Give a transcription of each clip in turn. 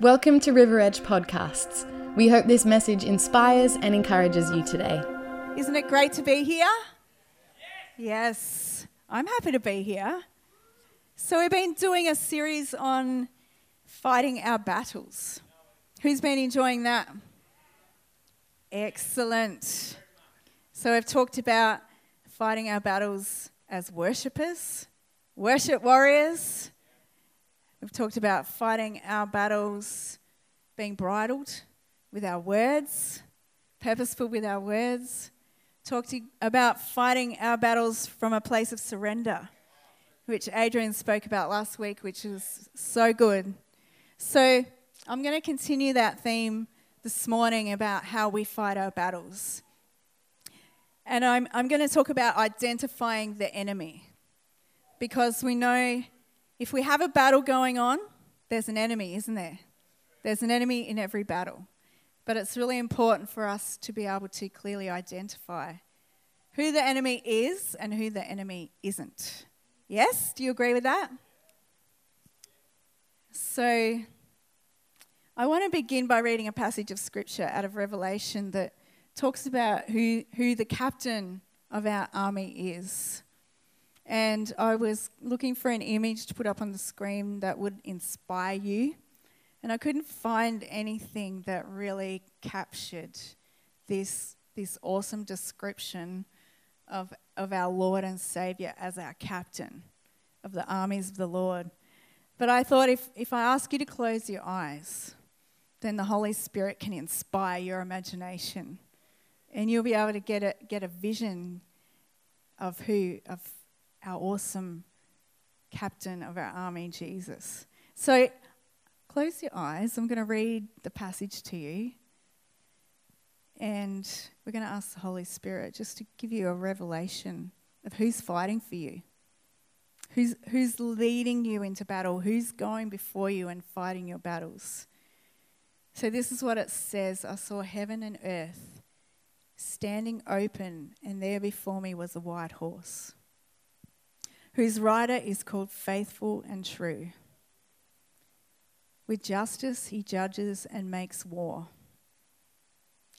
Welcome to River Edge Podcasts. We hope this message inspires and encourages you today. Isn't it great to be here? Yes, I'm happy to be here. So, we've been doing a series on fighting our battles. Who's been enjoying that? Excellent. So, we've talked about fighting our battles as worshippers, worship warriors. We've talked about fighting our battles being bridled with our words, purposeful with our words. Talked about fighting our battles from a place of surrender, which Adrian spoke about last week, which is so good. So I'm going to continue that theme this morning about how we fight our battles. And I'm, I'm going to talk about identifying the enemy. Because we know if we have a battle going on, there's an enemy, isn't there? There's an enemy in every battle. But it's really important for us to be able to clearly identify who the enemy is and who the enemy isn't. Yes? Do you agree with that? So, I want to begin by reading a passage of scripture out of Revelation that talks about who, who the captain of our army is. And I was looking for an image to put up on the screen that would inspire you. And I couldn't find anything that really captured this, this awesome description of, of our Lord and Savior as our captain of the armies of the Lord. But I thought if, if I ask you to close your eyes, then the Holy Spirit can inspire your imagination and you'll be able to get a, get a vision of who, of our awesome captain of our army, Jesus. So close your eyes. I'm going to read the passage to you. And we're going to ask the Holy Spirit just to give you a revelation of who's fighting for you, who's, who's leading you into battle, who's going before you and fighting your battles. So, this is what it says I saw heaven and earth standing open, and there before me was a white horse, whose rider is called Faithful and True. With justice he judges and makes war.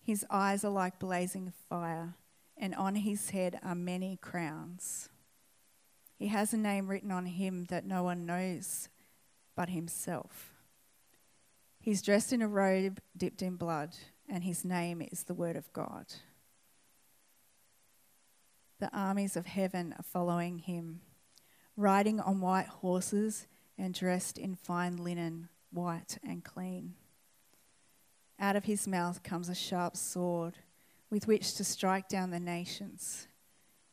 His eyes are like blazing fire, and on his head are many crowns. He has a name written on him that no one knows but himself. He's dressed in a robe dipped in blood, and his name is the Word of God. The armies of heaven are following him, riding on white horses and dressed in fine linen, white and clean. Out of his mouth comes a sharp sword with which to strike down the nations.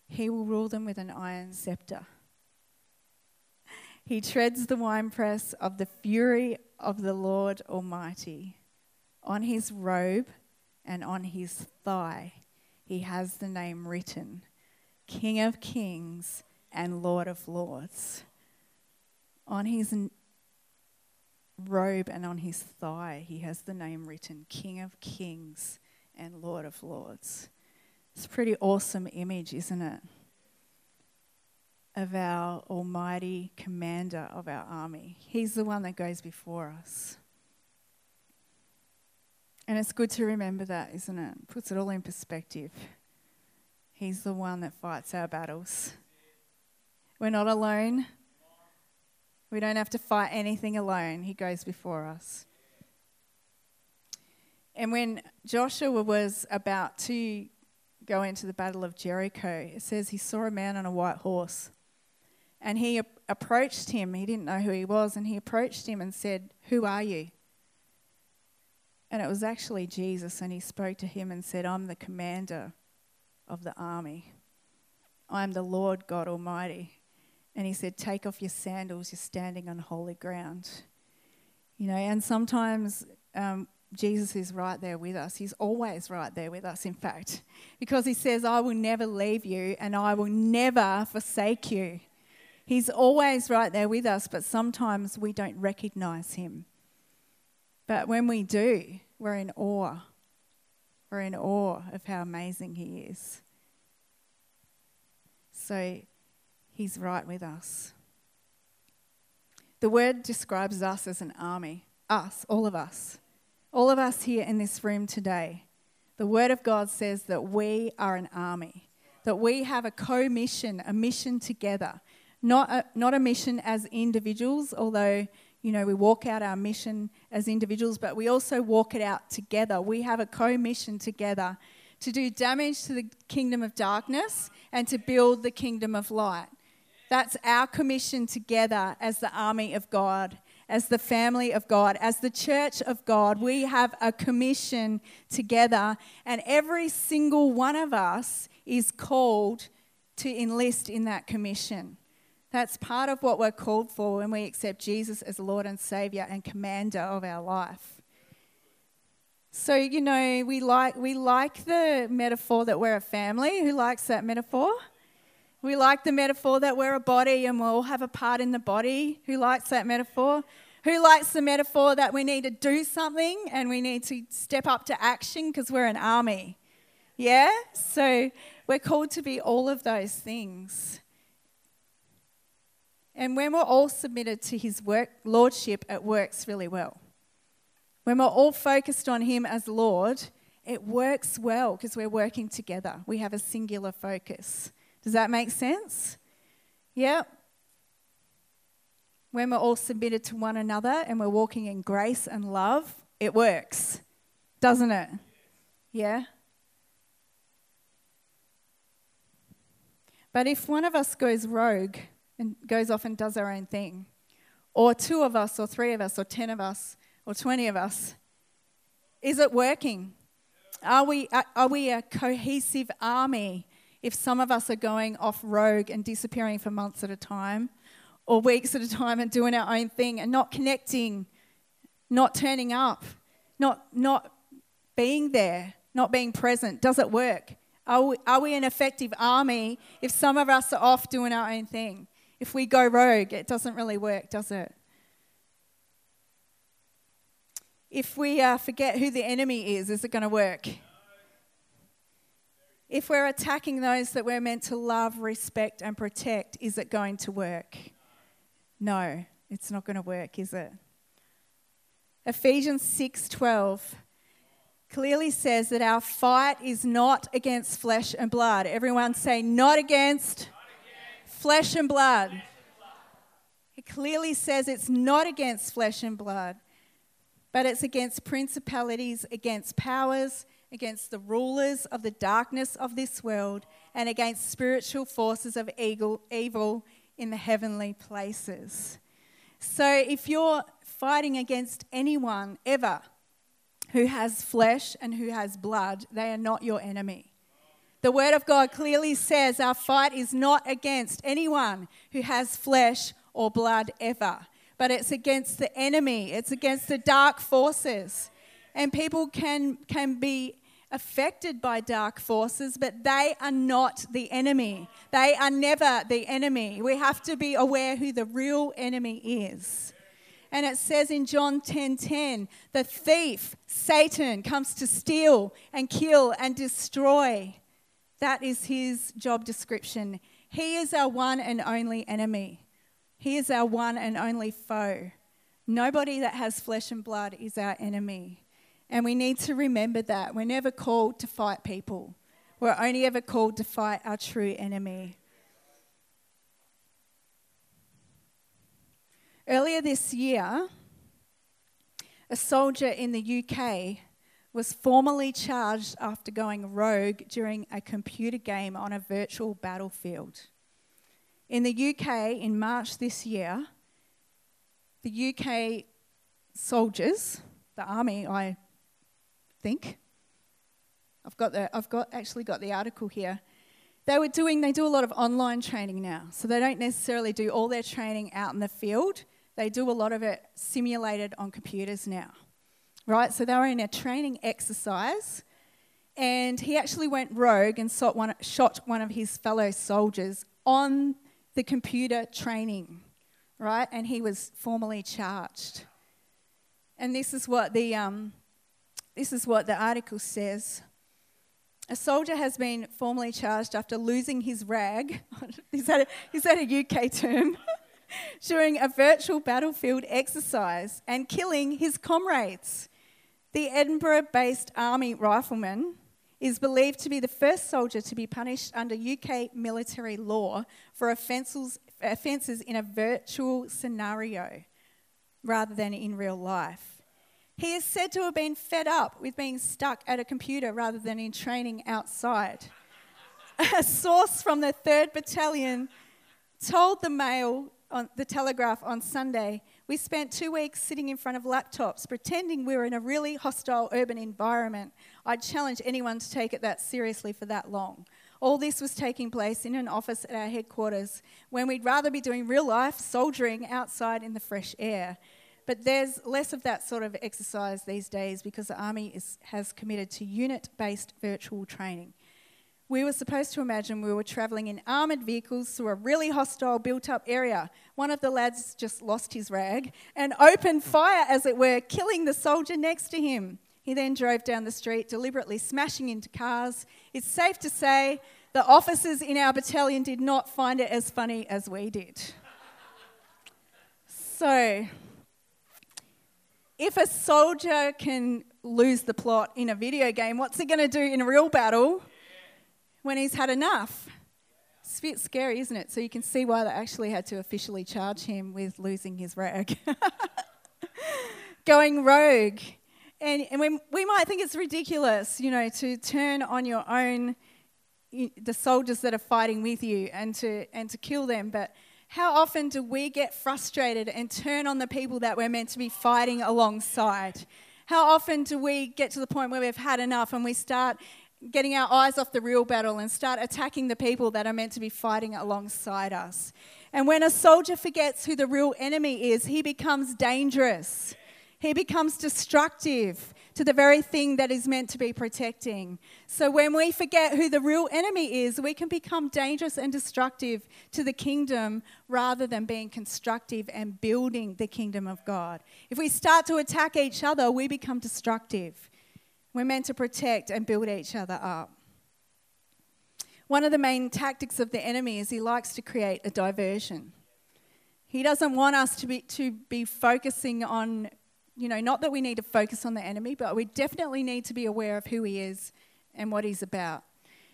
He will rule them with an iron scepter. He treads the winepress of the fury of the Lord Almighty. On his robe and on his thigh, he has the name written King of Kings and Lord of Lords. On his robe and on his thigh, he has the name written King of Kings and Lord of Lords. It's a pretty awesome image, isn't it? Of our almighty commander of our army. He's the one that goes before us. And it's good to remember that, isn't it? Puts it all in perspective. He's the one that fights our battles. We're not alone. We don't have to fight anything alone. He goes before us. And when Joshua was about to go into the battle of Jericho, it says he saw a man on a white horse. And he approached him. He didn't know who he was. And he approached him and said, Who are you? And it was actually Jesus. And he spoke to him and said, I'm the commander of the army. I am the Lord God Almighty. And he said, Take off your sandals, you're standing on holy ground. You know, and sometimes um, Jesus is right there with us. He's always right there with us, in fact, because he says, I will never leave you and I will never forsake you. He's always right there with us, but sometimes we don't recognize him. But when we do, we're in awe we're in awe of how amazing He is. So He's right with us. The word describes us as an army. us, all of us, all of us here in this room today, the Word of God says that we are an army, that we have a co mission, a mission together. Not a, not a mission as individuals, although, you know, we walk out our mission as individuals, but we also walk it out together. We have a co mission together to do damage to the kingdom of darkness and to build the kingdom of light. That's our commission together as the army of God, as the family of God, as the church of God. We have a commission together, and every single one of us is called to enlist in that commission. That's part of what we're called for when we accept Jesus as Lord and Savior and commander of our life. So, you know, we like, we like the metaphor that we're a family. Who likes that metaphor? We like the metaphor that we're a body and we all have a part in the body. Who likes that metaphor? Who likes the metaphor that we need to do something and we need to step up to action because we're an army? Yeah? So we're called to be all of those things. And when we're all submitted to his work, lordship, it works really well. When we're all focused on him as Lord, it works well because we're working together. We have a singular focus. Does that make sense? Yep. When we're all submitted to one another and we're walking in grace and love, it works, doesn't it? Yeah. But if one of us goes rogue and goes off and does our own thing, or two of us, or three of us, or ten of us, or 20 of us, is it working? Are we, are we a cohesive army if some of us are going off rogue and disappearing for months at a time or weeks at a time and doing our own thing and not connecting, not turning up, not, not being there, not being present? Does it work? Are we, are we an effective army if some of us are off doing our own thing? If we go rogue, it doesn't really work, does it? If we uh, forget who the enemy is, is it going to work? If we're attacking those that we're meant to love, respect, and protect, is it going to work? No, it's not going to work, is it? Ephesians 6:12 clearly says that our fight is not against flesh and blood. Everyone say not against, not against flesh and blood. Flesh and blood. It clearly says it's not against flesh and blood, but it's against principalities, against powers, against the rulers of the darkness of this world, and against spiritual forces of evil in the heavenly places. So if you're fighting against anyone ever who has flesh and who has blood, they are not your enemy. The Word of God clearly says our fight is not against anyone who has flesh or blood ever, but it's against the enemy, it's against the dark forces and people can, can be affected by dark forces, but they are not the enemy. They are never the enemy. We have to be aware who the real enemy is. And it says in John 10:10, 10, 10, the thief, Satan, comes to steal and kill and destroy. That is his job description. He is our one and only enemy. He is our one and only foe. Nobody that has flesh and blood is our enemy. And we need to remember that. We're never called to fight people, we're only ever called to fight our true enemy. Earlier this year, a soldier in the UK was formally charged after going rogue during a computer game on a virtual battlefield. In the UK, in March this year, the UK soldiers, the army, I think. I've got the, I've got actually got the article here. They were doing, they do a lot of online training now. So they don't necessarily do all their training out in the field. They do a lot of it simulated on computers now. Right? So they were in a training exercise and he actually went rogue and shot one, shot one of his fellow soldiers on the computer training, right? And he was formally charged. And this is what the, um, this is what the article says. A soldier has been formally charged after losing his rag. is, that a, is that a UK term? during a virtual battlefield exercise and killing his comrades. The Edinburgh based Army rifleman is believed to be the first soldier to be punished under UK military law for offences, offences in a virtual scenario rather than in real life. He is said to have been fed up with being stuck at a computer rather than in training outside. A source from the 3rd Battalion told the Mail on the Telegraph on Sunday, we spent two weeks sitting in front of laptops pretending we were in a really hostile urban environment. I'd challenge anyone to take it that seriously for that long. All this was taking place in an office at our headquarters when we'd rather be doing real life soldiering outside in the fresh air. But there's less of that sort of exercise these days because the Army is, has committed to unit based virtual training. We were supposed to imagine we were travelling in armoured vehicles through a really hostile built up area. One of the lads just lost his rag and opened fire, as it were, killing the soldier next to him. He then drove down the street, deliberately smashing into cars. It's safe to say the officers in our battalion did not find it as funny as we did. So, if a soldier can lose the plot in a video game, what's he going to do in a real battle? when he's had enough. It's a bit scary, isn't it? So you can see why they actually had to officially charge him with losing his rag. Going rogue. And, and we, we might think it's ridiculous, you know, to turn on your own, the soldiers that are fighting with you and to, and to kill them. But how often do we get frustrated and turn on the people that we're meant to be fighting alongside? How often do we get to the point where we've had enough and we start getting our eyes off the real battle and start attacking the people that are meant to be fighting alongside us. And when a soldier forgets who the real enemy is, he becomes dangerous. He becomes destructive to the very thing that is meant to be protecting. So when we forget who the real enemy is, we can become dangerous and destructive to the kingdom rather than being constructive and building the kingdom of God. If we start to attack each other, we become destructive. We're meant to protect and build each other up. One of the main tactics of the enemy is he likes to create a diversion. He doesn't want us to be, to be focusing on, you know, not that we need to focus on the enemy, but we definitely need to be aware of who he is and what he's about.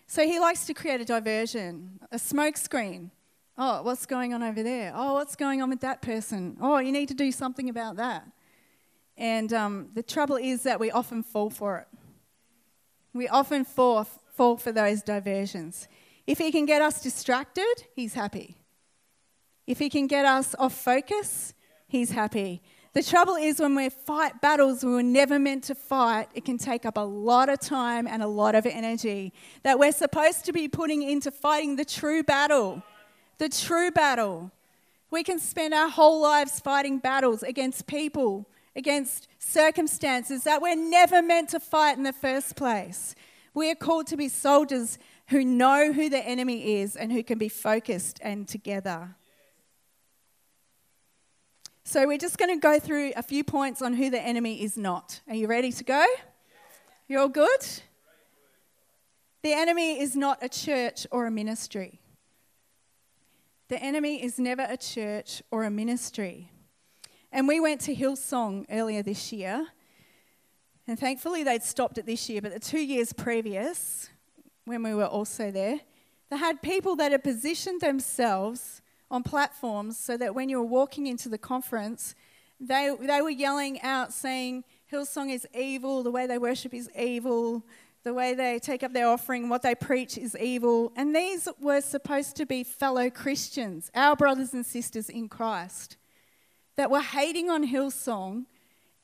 So he likes to create a diversion, a smoke screen. Oh, what's going on over there? Oh, what's going on with that person? Oh, you need to do something about that. And um, the trouble is that we often fall for it. We often fall, fall for those diversions. If he can get us distracted, he's happy. If he can get us off focus, he's happy. The trouble is when we fight battles we were never meant to fight, it can take up a lot of time and a lot of energy that we're supposed to be putting into fighting the true battle. The true battle. We can spend our whole lives fighting battles against people, against circumstances that we're never meant to fight in the first place. We are called to be soldiers who know who the enemy is and who can be focused and together. So, we're just going to go through a few points on who the enemy is not. Are you ready to go? You're all good? The enemy is not a church or a ministry. The enemy is never a church or a ministry. And we went to Hillsong earlier this year. And thankfully, they'd stopped it this year, but the two years previous, when we were also there, they had people that had positioned themselves on platforms so that when you were walking into the conference, they, they were yelling out saying, Hillsong is evil, the way they worship is evil, the way they take up their offering, what they preach is evil. And these were supposed to be fellow Christians, our brothers and sisters in Christ that were hating on Hillsong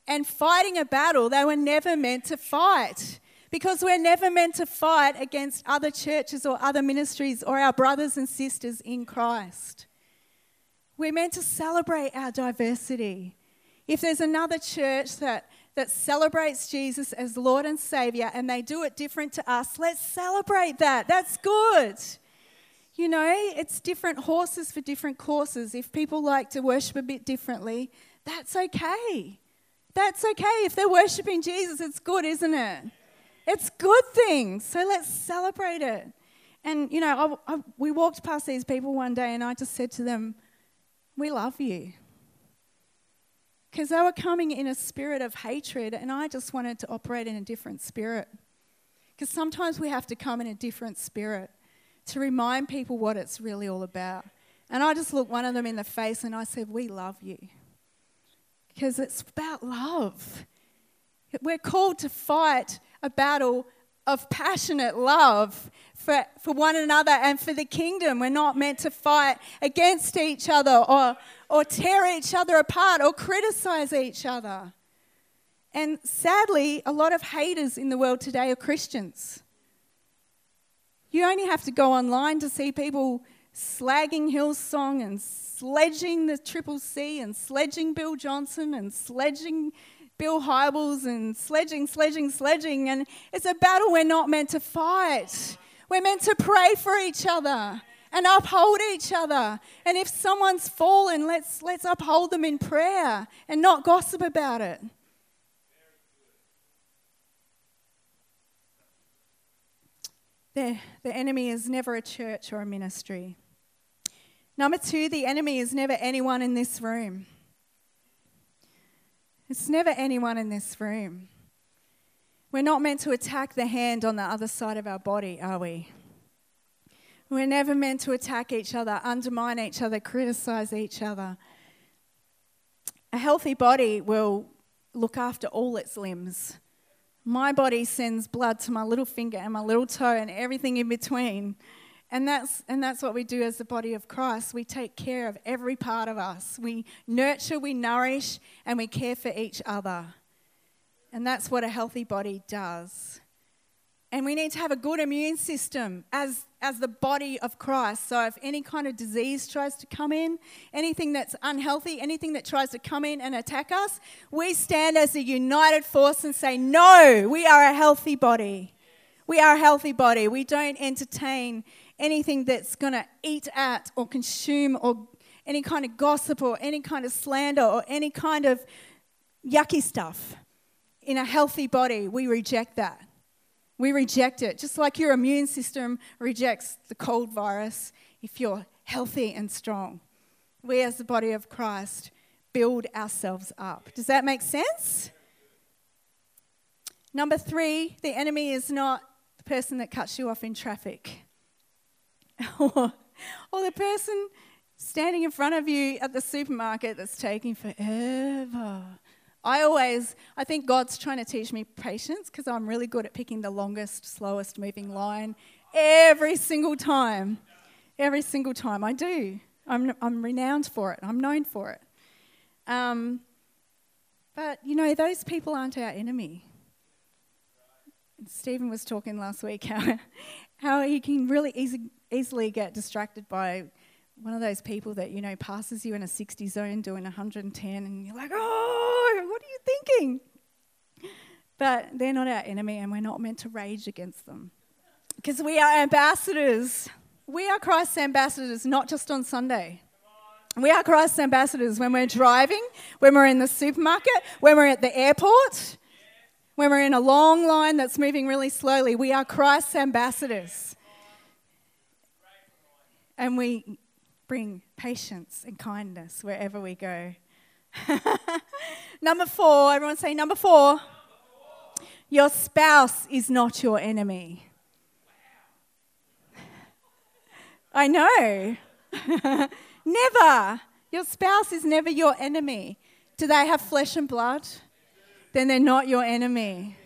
and fighting a battle they were never meant to fight. Because we're never meant to fight against other churches or other ministries or our brothers and sisters in Christ. We're meant to celebrate our diversity. If there's another church that, that celebrates Jesus as Lord and Savior and they do it different to us, let's celebrate that. That's good. You know, it's different horses for different courses. If people like to worship a bit differently, that's okay. That's okay. If they're worshiping Jesus, it's good, isn't it? It's good things. So let's celebrate it. And, you know, I, I, we walked past these people one day and I just said to them, We love you. Because they were coming in a spirit of hatred, and I just wanted to operate in a different spirit. Because sometimes we have to come in a different spirit to remind people what it's really all about. And I just looked one of them in the face and I said, We love you. Because it's about love. We're called to fight a battle of passionate love for, for one another and for the kingdom. We're not meant to fight against each other or, or tear each other apart or criticize each other. And sadly, a lot of haters in the world today are Christians. You only have to go online to see people slagging Hillsong and sledging the Triple C and sledging Bill Johnson and sledging Bill Hybels and sledging, sledging, sledging. And it's a battle we're not meant to fight. We're meant to pray for each other and uphold each other. And if someone's fallen, let's, let's uphold them in prayer and not gossip about it. The, the enemy is never a church or a ministry. Number two, the enemy is never anyone in this room. It's never anyone in this room. We're not meant to attack the hand on the other side of our body, are we? We're never meant to attack each other, undermine each other, criticize each other. A healthy body will look after all its limbs. My body sends blood to my little finger and my little toe and everything in between. And that's, and that's what we do as the body of Christ. We take care of every part of us. We nurture, we nourish, and we care for each other. And that's what a healthy body does. And we need to have a good immune system as, as the body of Christ. So, if any kind of disease tries to come in, anything that's unhealthy, anything that tries to come in and attack us, we stand as a united force and say, No, we are a healthy body. We are a healthy body. We don't entertain anything that's going to eat at or consume or any kind of gossip or any kind of slander or any kind of yucky stuff. In a healthy body, we reject that. We reject it. Just like your immune system rejects the cold virus if you're healthy and strong. We, as the body of Christ, build ourselves up. Does that make sense? Number three, the enemy is not the person that cuts you off in traffic or, the person standing in front of you at the supermarket that's taking forever. I always, I think God's trying to teach me patience because I'm really good at picking the longest, slowest moving line every single time. Every single time. I do. I'm, I'm renowned for it, I'm known for it. Um, but, you know, those people aren't our enemy. Stephen was talking last week how, how he can really easy, easily get distracted by one of those people that, you know, passes you in a 60 zone doing 110 and you're like, oh, what are you thinking? But they're not our enemy and we're not meant to rage against them. Because we are ambassadors. We are Christ's ambassadors, not just on Sunday. We are Christ's ambassadors when we're driving, when we're in the supermarket, when we're at the airport, when we're in a long line that's moving really slowly. We are Christ's ambassadors. And we bring patience and kindness wherever we go. number four, everyone say number four. Your spouse is not your enemy. I know. never. Your spouse is never your enemy. Do they have flesh and blood? Then they're not your enemy.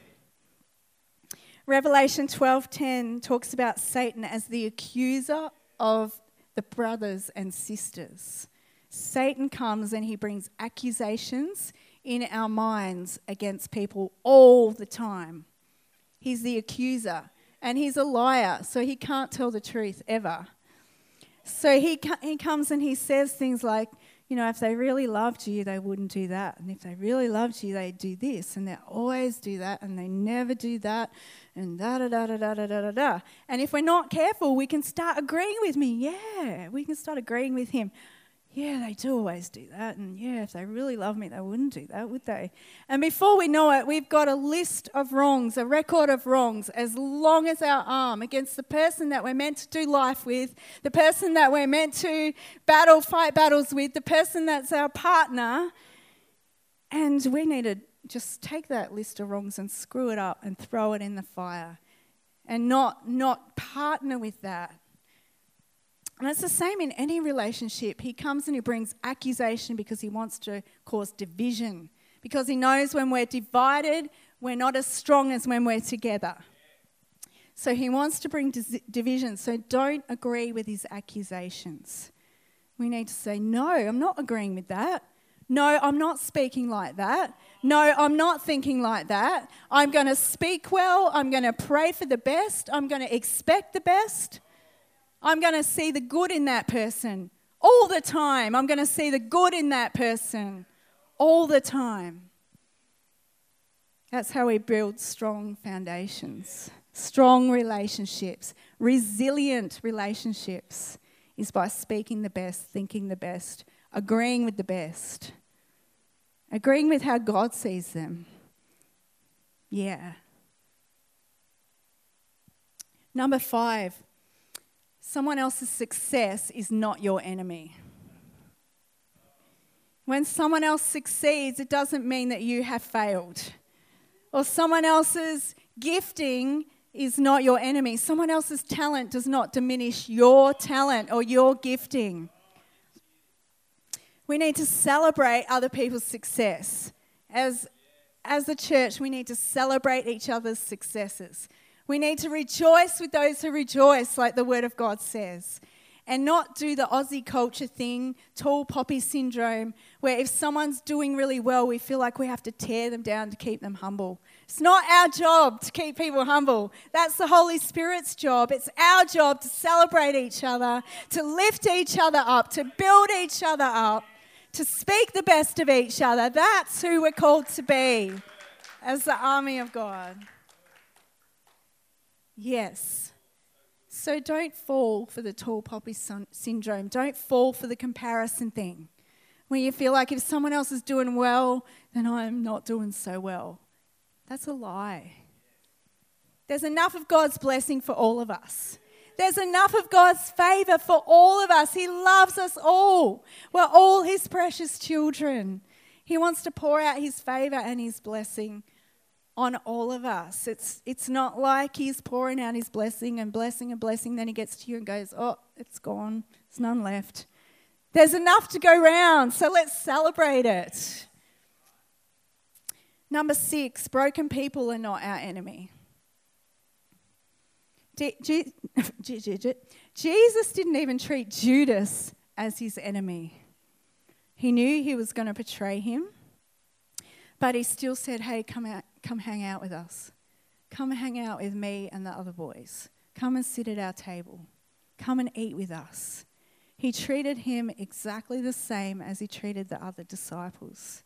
Revelation 12:10 talks about Satan as the accuser of the brothers and sisters. Satan comes and he brings accusations in our minds against people all the time. He's the accuser and he's a liar, so he can't tell the truth ever. So he, he comes and he says things like, you know, if they really loved you, they wouldn't do that. And if they really loved you, they'd do this. And they always do that. And they never do that. And da da da da da da da da. And if we're not careful, we can start agreeing with me. Yeah, we can start agreeing with him. Yeah, they do always do that. And yeah, if they really love me, they wouldn't do that, would they? And before we know it, we've got a list of wrongs, a record of wrongs, as long as our arm against the person that we're meant to do life with, the person that we're meant to battle, fight battles with, the person that's our partner. And we need to just take that list of wrongs and screw it up and throw it in the fire and not, not partner with that and it's the same in any relationship. He comes and he brings accusation because he wants to cause division. Because he knows when we're divided, we're not as strong as when we're together. So he wants to bring division. So don't agree with his accusations. We need to say, No, I'm not agreeing with that. No, I'm not speaking like that. No, I'm not thinking like that. I'm going to speak well. I'm going to pray for the best. I'm going to expect the best. I'm going to see the good in that person all the time. I'm going to see the good in that person all the time. That's how we build strong foundations, strong relationships, resilient relationships is by speaking the best, thinking the best, agreeing with the best, agreeing with how God sees them. Yeah. Number five, Someone else's success is not your enemy. When someone else succeeds, it doesn't mean that you have failed. Or someone else's gifting is not your enemy. Someone else's talent does not diminish your talent or your gifting. We need to celebrate other people's success. As, as a church, we need to celebrate each other's successes. We need to rejoice with those who rejoice, like the Word of God says, and not do the Aussie culture thing, tall poppy syndrome, where if someone's doing really well, we feel like we have to tear them down to keep them humble. It's not our job to keep people humble. That's the Holy Spirit's job. It's our job to celebrate each other, to lift each other up, to build each other up, to speak the best of each other. That's who we're called to be as the army of God. Yes. So don't fall for the tall poppy syndrome. Don't fall for the comparison thing. where you feel like if someone else is doing well, then I'm not doing so well. That's a lie. There's enough of God's blessing for all of us. There's enough of God's favor for all of us. He loves us all. We're all His precious children. He wants to pour out His favor and His blessing on all of us. It's, it's not like he's pouring out his blessing and blessing and blessing, then he gets to you and goes, Oh, it's gone. There's none left. There's enough to go round, so let's celebrate it. Number six, broken people are not our enemy. Jesus didn't even treat Judas as his enemy. He knew he was going to betray him, but he still said, Hey, come out, Come hang out with us. Come hang out with me and the other boys. Come and sit at our table. Come and eat with us. He treated him exactly the same as he treated the other disciples.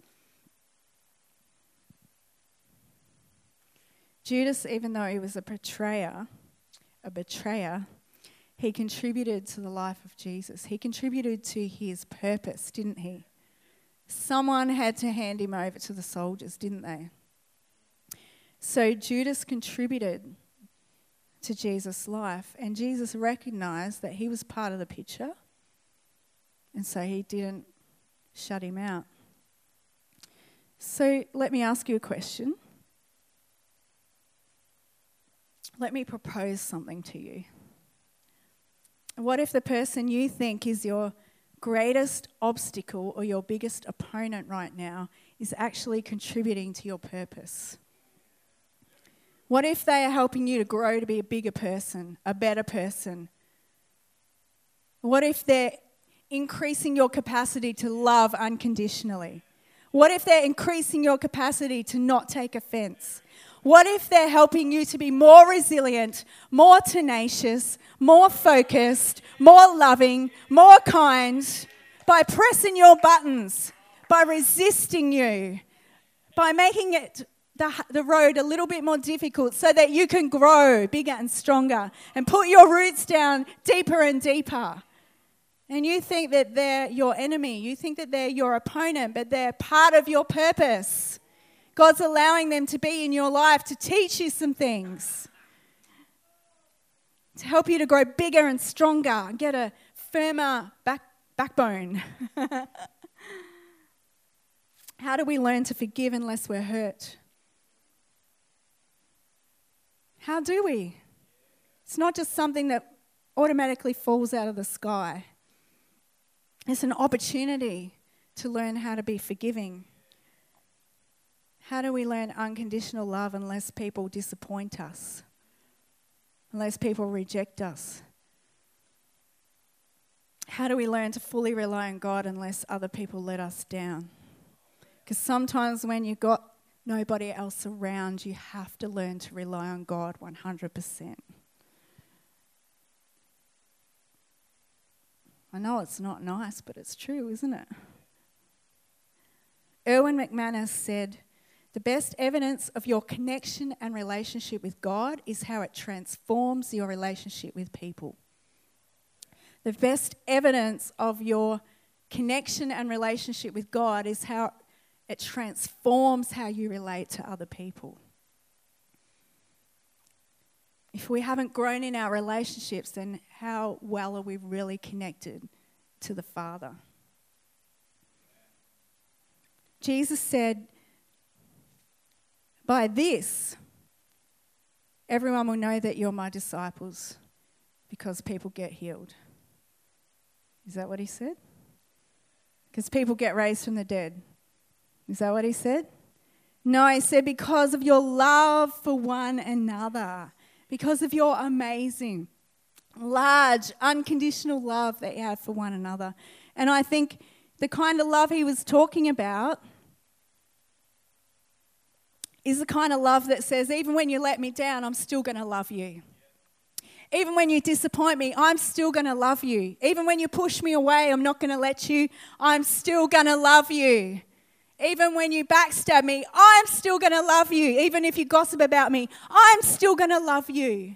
Judas, even though he was a betrayer, a betrayer, he contributed to the life of Jesus. He contributed to his purpose, didn't he? Someone had to hand him over to the soldiers, didn't they? So Judas contributed to Jesus' life, and Jesus recognized that he was part of the picture, and so he didn't shut him out. So let me ask you a question. Let me propose something to you. What if the person you think is your greatest obstacle or your biggest opponent right now is actually contributing to your purpose? What if they are helping you to grow to be a bigger person, a better person? What if they're increasing your capacity to love unconditionally? What if they're increasing your capacity to not take offense? What if they're helping you to be more resilient, more tenacious, more focused, more loving, more kind by pressing your buttons, by resisting you, by making it the, the road a little bit more difficult so that you can grow bigger and stronger and put your roots down deeper and deeper. and you think that they're your enemy, you think that they're your opponent, but they're part of your purpose. God's allowing them to be in your life to teach you some things, to help you to grow bigger and stronger, and get a firmer back, backbone. How do we learn to forgive unless we're hurt? How do we? It's not just something that automatically falls out of the sky. It's an opportunity to learn how to be forgiving. How do we learn unconditional love unless people disappoint us? Unless people reject us? How do we learn to fully rely on God unless other people let us down? Because sometimes when you've got nobody else around, you have to learn to rely on God 100%. I know it's not nice, but it's true, isn't it? Erwin McManus said, The best evidence of your connection and relationship with God is how it transforms your relationship with people. The best evidence of your connection and relationship with God is how it transforms how you relate to other people. If we haven't grown in our relationships, then how well are we really connected to the Father? Jesus said, By this, everyone will know that you're my disciples because people get healed. Is that what he said? Because people get raised from the dead. Is that what he said? No, he said, because of your love for one another, because of your amazing, large, unconditional love that you have for one another. And I think the kind of love he was talking about is the kind of love that says, even when you let me down, I'm still going to love you. Even when you disappoint me, I'm still going to love you. Even when you push me away, I'm not going to let you. I'm still going to love you. Even when you backstab me, I'm still going to love you. Even if you gossip about me, I'm still going to love you.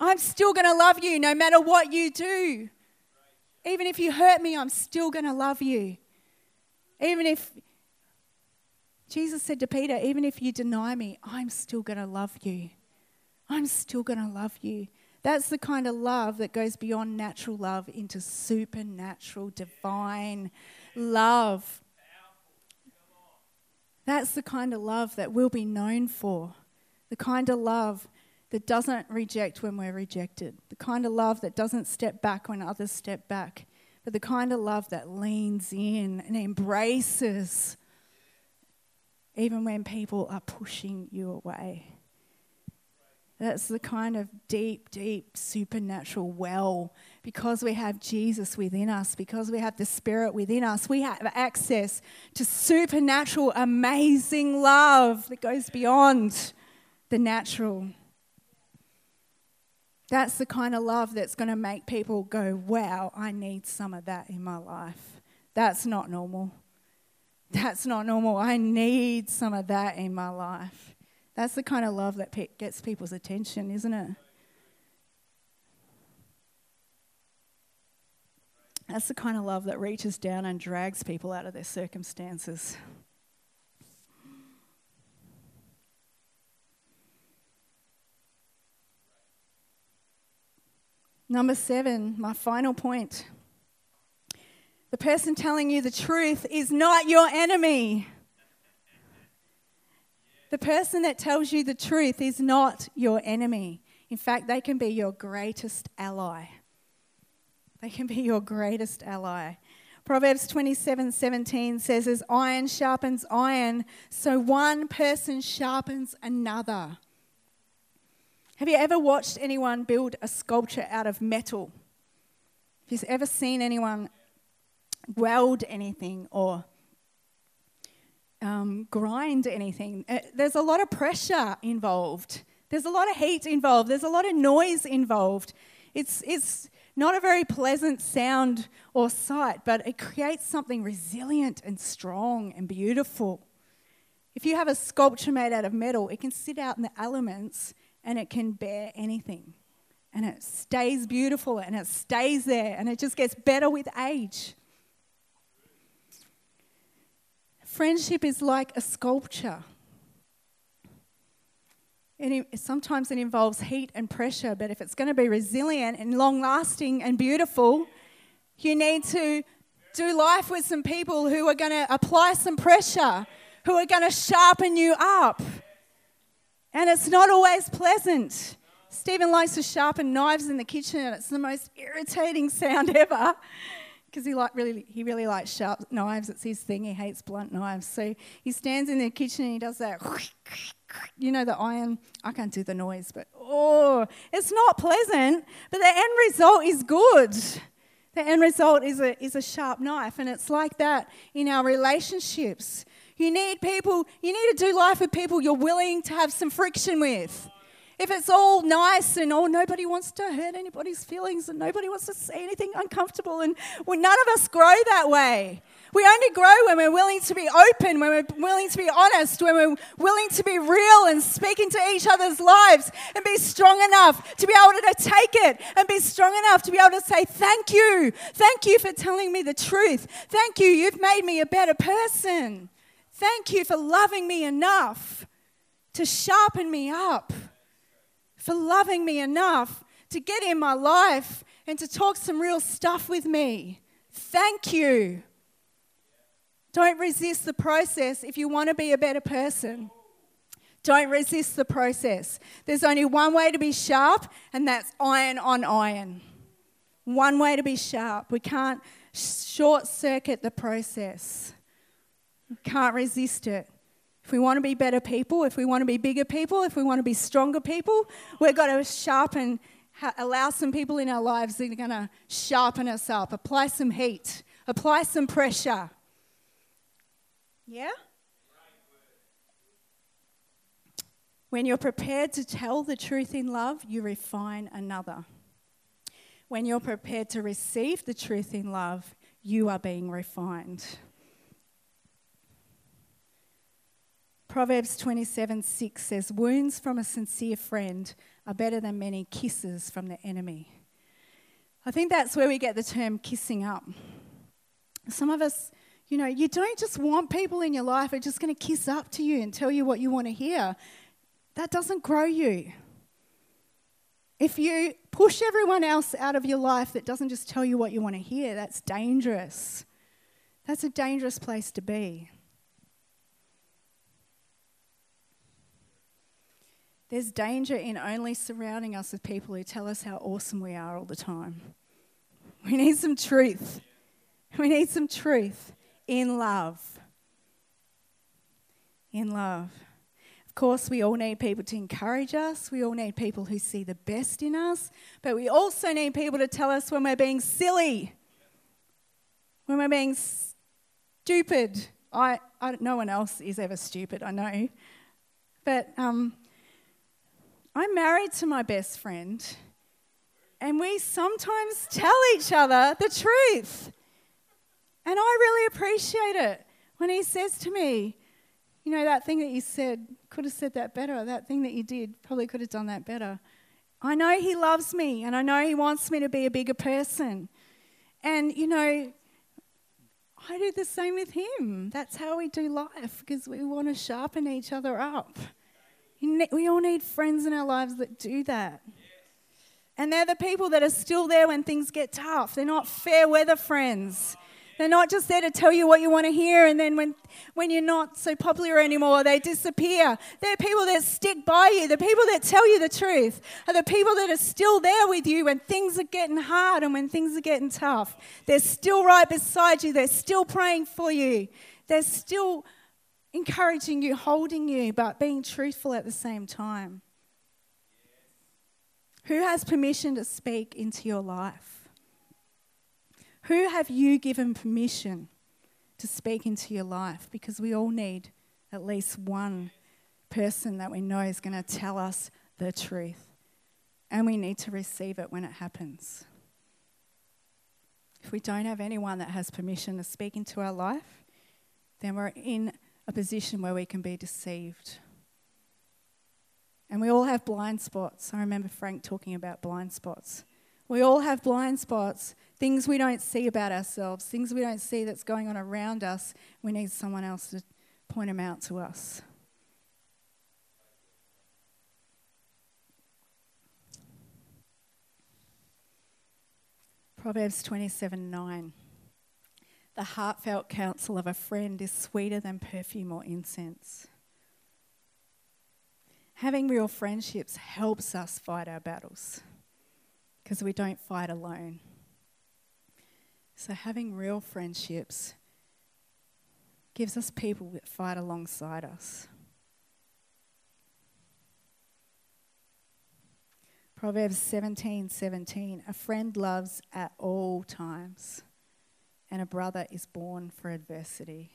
I'm still going to love you no matter what you do. Even if you hurt me, I'm still going to love you. Even if Jesus said to Peter, even if you deny me, I'm still going to love you. I'm still going to love you. That's the kind of love that goes beyond natural love into supernatural, divine love. That's the kind of love that we'll be known for. The kind of love that doesn't reject when we're rejected. The kind of love that doesn't step back when others step back. But the kind of love that leans in and embraces even when people are pushing you away. That's the kind of deep, deep supernatural well. Because we have Jesus within us, because we have the Spirit within us, we have access to supernatural, amazing love that goes beyond the natural. That's the kind of love that's going to make people go, wow, I need some of that in my life. That's not normal. That's not normal. I need some of that in my life. That's the kind of love that pe- gets people's attention, isn't it? That's the kind of love that reaches down and drags people out of their circumstances. Number seven, my final point. The person telling you the truth is not your enemy. The person that tells you the truth is not your enemy. In fact, they can be your greatest ally. They can be your greatest ally. Proverbs 27 17 says, As iron sharpens iron, so one person sharpens another. Have you ever watched anyone build a sculpture out of metal? Have you ever seen anyone weld anything or um, grind anything. Uh, there's a lot of pressure involved. There's a lot of heat involved. There's a lot of noise involved. It's, it's not a very pleasant sound or sight, but it creates something resilient and strong and beautiful. If you have a sculpture made out of metal, it can sit out in the elements and it can bear anything and it stays beautiful and it stays there and it just gets better with age. Friendship is like a sculpture. It, sometimes it involves heat and pressure, but if it's going to be resilient and long lasting and beautiful, you need to do life with some people who are going to apply some pressure, who are going to sharpen you up. And it's not always pleasant. Stephen likes to sharpen knives in the kitchen, and it's the most irritating sound ever because he like really he really likes sharp knives. It's his thing. He hates blunt knives. So he stands in the kitchen and he does that. You know the iron. I can't do the noise, but oh, it's not pleasant. But the end result is good. The end result is a is a sharp knife, and it's like that in our relationships. You need people. You need to do life with people you're willing to have some friction with. If it's all nice and oh, nobody wants to hurt anybody's feelings and nobody wants to say anything uncomfortable, and well, none of us grow that way. We only grow when we're willing to be open, when we're willing to be honest, when we're willing to be real and speak into each other's lives and be strong enough to be able to take it and be strong enough to be able to say, Thank you. Thank you for telling me the truth. Thank you. You've made me a better person. Thank you for loving me enough to sharpen me up for loving me enough to get in my life and to talk some real stuff with me. Thank you. Don't resist the process if you want to be a better person. Don't resist the process. There's only one way to be sharp, and that's iron on iron. One way to be sharp. We can't short circuit the process, we can't resist it. If we want to be better people, if we want to be bigger people, if we want to be stronger people, we've got to sharpen, allow some people in our lives that are going to sharpen us up, apply some heat, apply some pressure. Yeah? When you're prepared to tell the truth in love, you refine another. When you're prepared to receive the truth in love, you are being refined. Proverbs 27 6 says, Wounds from a sincere friend are better than many kisses from the enemy. I think that's where we get the term kissing up. Some of us, you know, you don't just want people in your life who are just going to kiss up to you and tell you what you want to hear. That doesn't grow you. If you push everyone else out of your life that doesn't just tell you what you want to hear, that's dangerous. That's a dangerous place to be. There's danger in only surrounding us with people who tell us how awesome we are all the time. We need some truth. We need some truth in love. In love. Of course, we all need people to encourage us. We all need people who see the best in us. But we also need people to tell us when we're being silly, when we're being stupid. I, I no one else is ever stupid, I know. But um, I'm married to my best friend, and we sometimes tell each other the truth. And I really appreciate it when he says to me, You know, that thing that you said, could have said that better. That thing that you did, probably could have done that better. I know he loves me, and I know he wants me to be a bigger person. And, you know, I do the same with him. That's how we do life because we want to sharpen each other up. We all need friends in our lives that do that. And they're the people that are still there when things get tough. They're not fair weather friends. They're not just there to tell you what you want to hear, and then when, when you're not so popular anymore, they disappear. They're people that stick by you. The people that tell you the truth are the people that are still there with you when things are getting hard and when things are getting tough. They're still right beside you. They're still praying for you. They're still encouraging you, holding you, but being truthful at the same time. Who has permission to speak into your life? Who have you given permission to speak into your life? Because we all need at least one person that we know is going to tell us the truth. And we need to receive it when it happens. If we don't have anyone that has permission to speak into our life, then we're in a position where we can be deceived. And we all have blind spots. I remember Frank talking about blind spots. We all have blind spots, things we don't see about ourselves, things we don't see that's going on around us. We need someone else to point them out to us. Proverbs 27 9. The heartfelt counsel of a friend is sweeter than perfume or incense. Having real friendships helps us fight our battles because we don't fight alone. So, having real friendships gives us people that fight alongside us. Proverbs 17 17. A friend loves at all times, and a brother is born for adversity.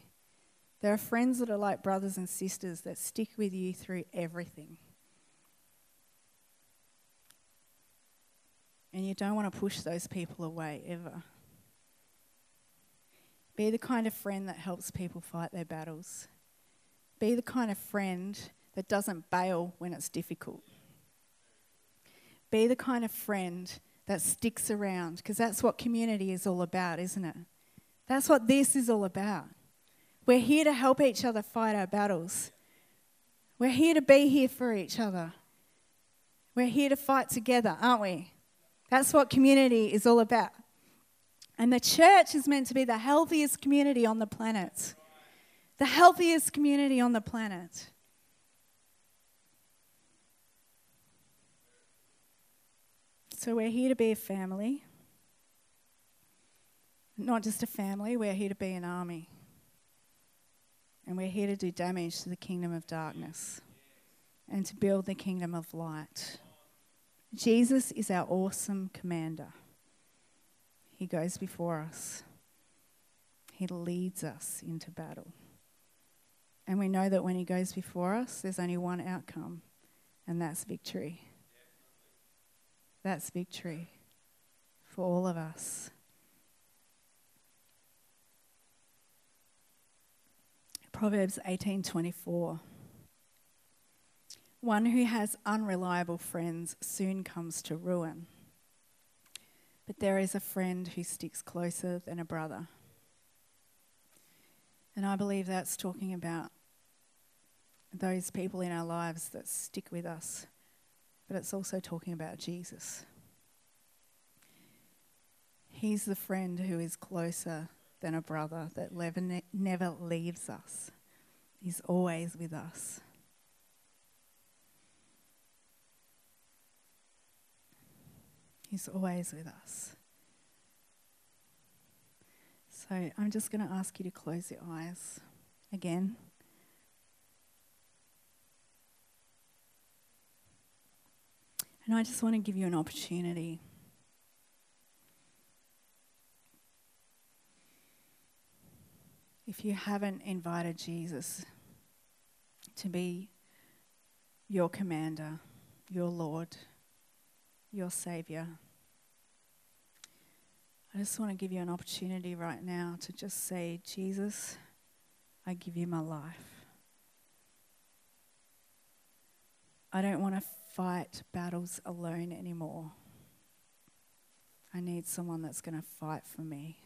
There are friends that are like brothers and sisters that stick with you through everything. And you don't want to push those people away ever. Be the kind of friend that helps people fight their battles. Be the kind of friend that doesn't bail when it's difficult. Be the kind of friend that sticks around, because that's what community is all about, isn't it? That's what this is all about. We're here to help each other fight our battles. We're here to be here for each other. We're here to fight together, aren't we? That's what community is all about. And the church is meant to be the healthiest community on the planet. The healthiest community on the planet. So we're here to be a family. Not just a family, we're here to be an army. And we're here to do damage to the kingdom of darkness and to build the kingdom of light. Jesus is our awesome commander. He goes before us, He leads us into battle. And we know that when He goes before us, there's only one outcome, and that's victory. That's victory for all of us. Proverbs 18:24 One who has unreliable friends soon comes to ruin. But there is a friend who sticks closer than a brother. And I believe that's talking about those people in our lives that stick with us but it's also talking about Jesus. He's the friend who is closer than a brother that never leaves us. He's always with us. He's always with us. So I'm just going to ask you to close your eyes again. And I just want to give you an opportunity. If you haven't invited Jesus to be your commander, your Lord, your Savior, I just want to give you an opportunity right now to just say, Jesus, I give you my life. I don't want to fight battles alone anymore. I need someone that's going to fight for me.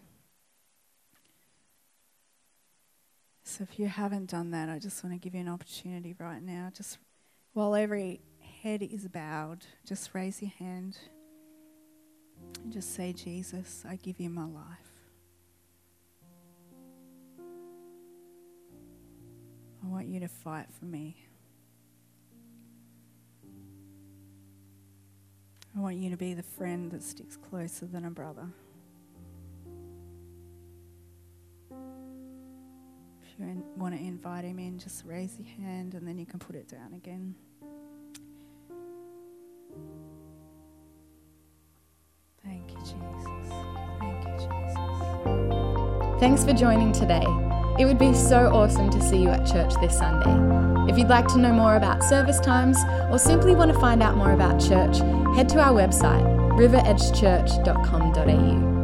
So if you haven't done that, I just want to give you an opportunity right now. Just while every head is bowed, just raise your hand and just say, Jesus, I give you my life. I want you to fight for me. I want you to be the friend that sticks closer than a brother. You want to invite him in, just raise your hand and then you can put it down again. Thank you, Jesus. Thank you, Jesus. Thanks for joining today. It would be so awesome to see you at church this Sunday. If you'd like to know more about service times or simply want to find out more about church, head to our website, riveredgechurch.com.au.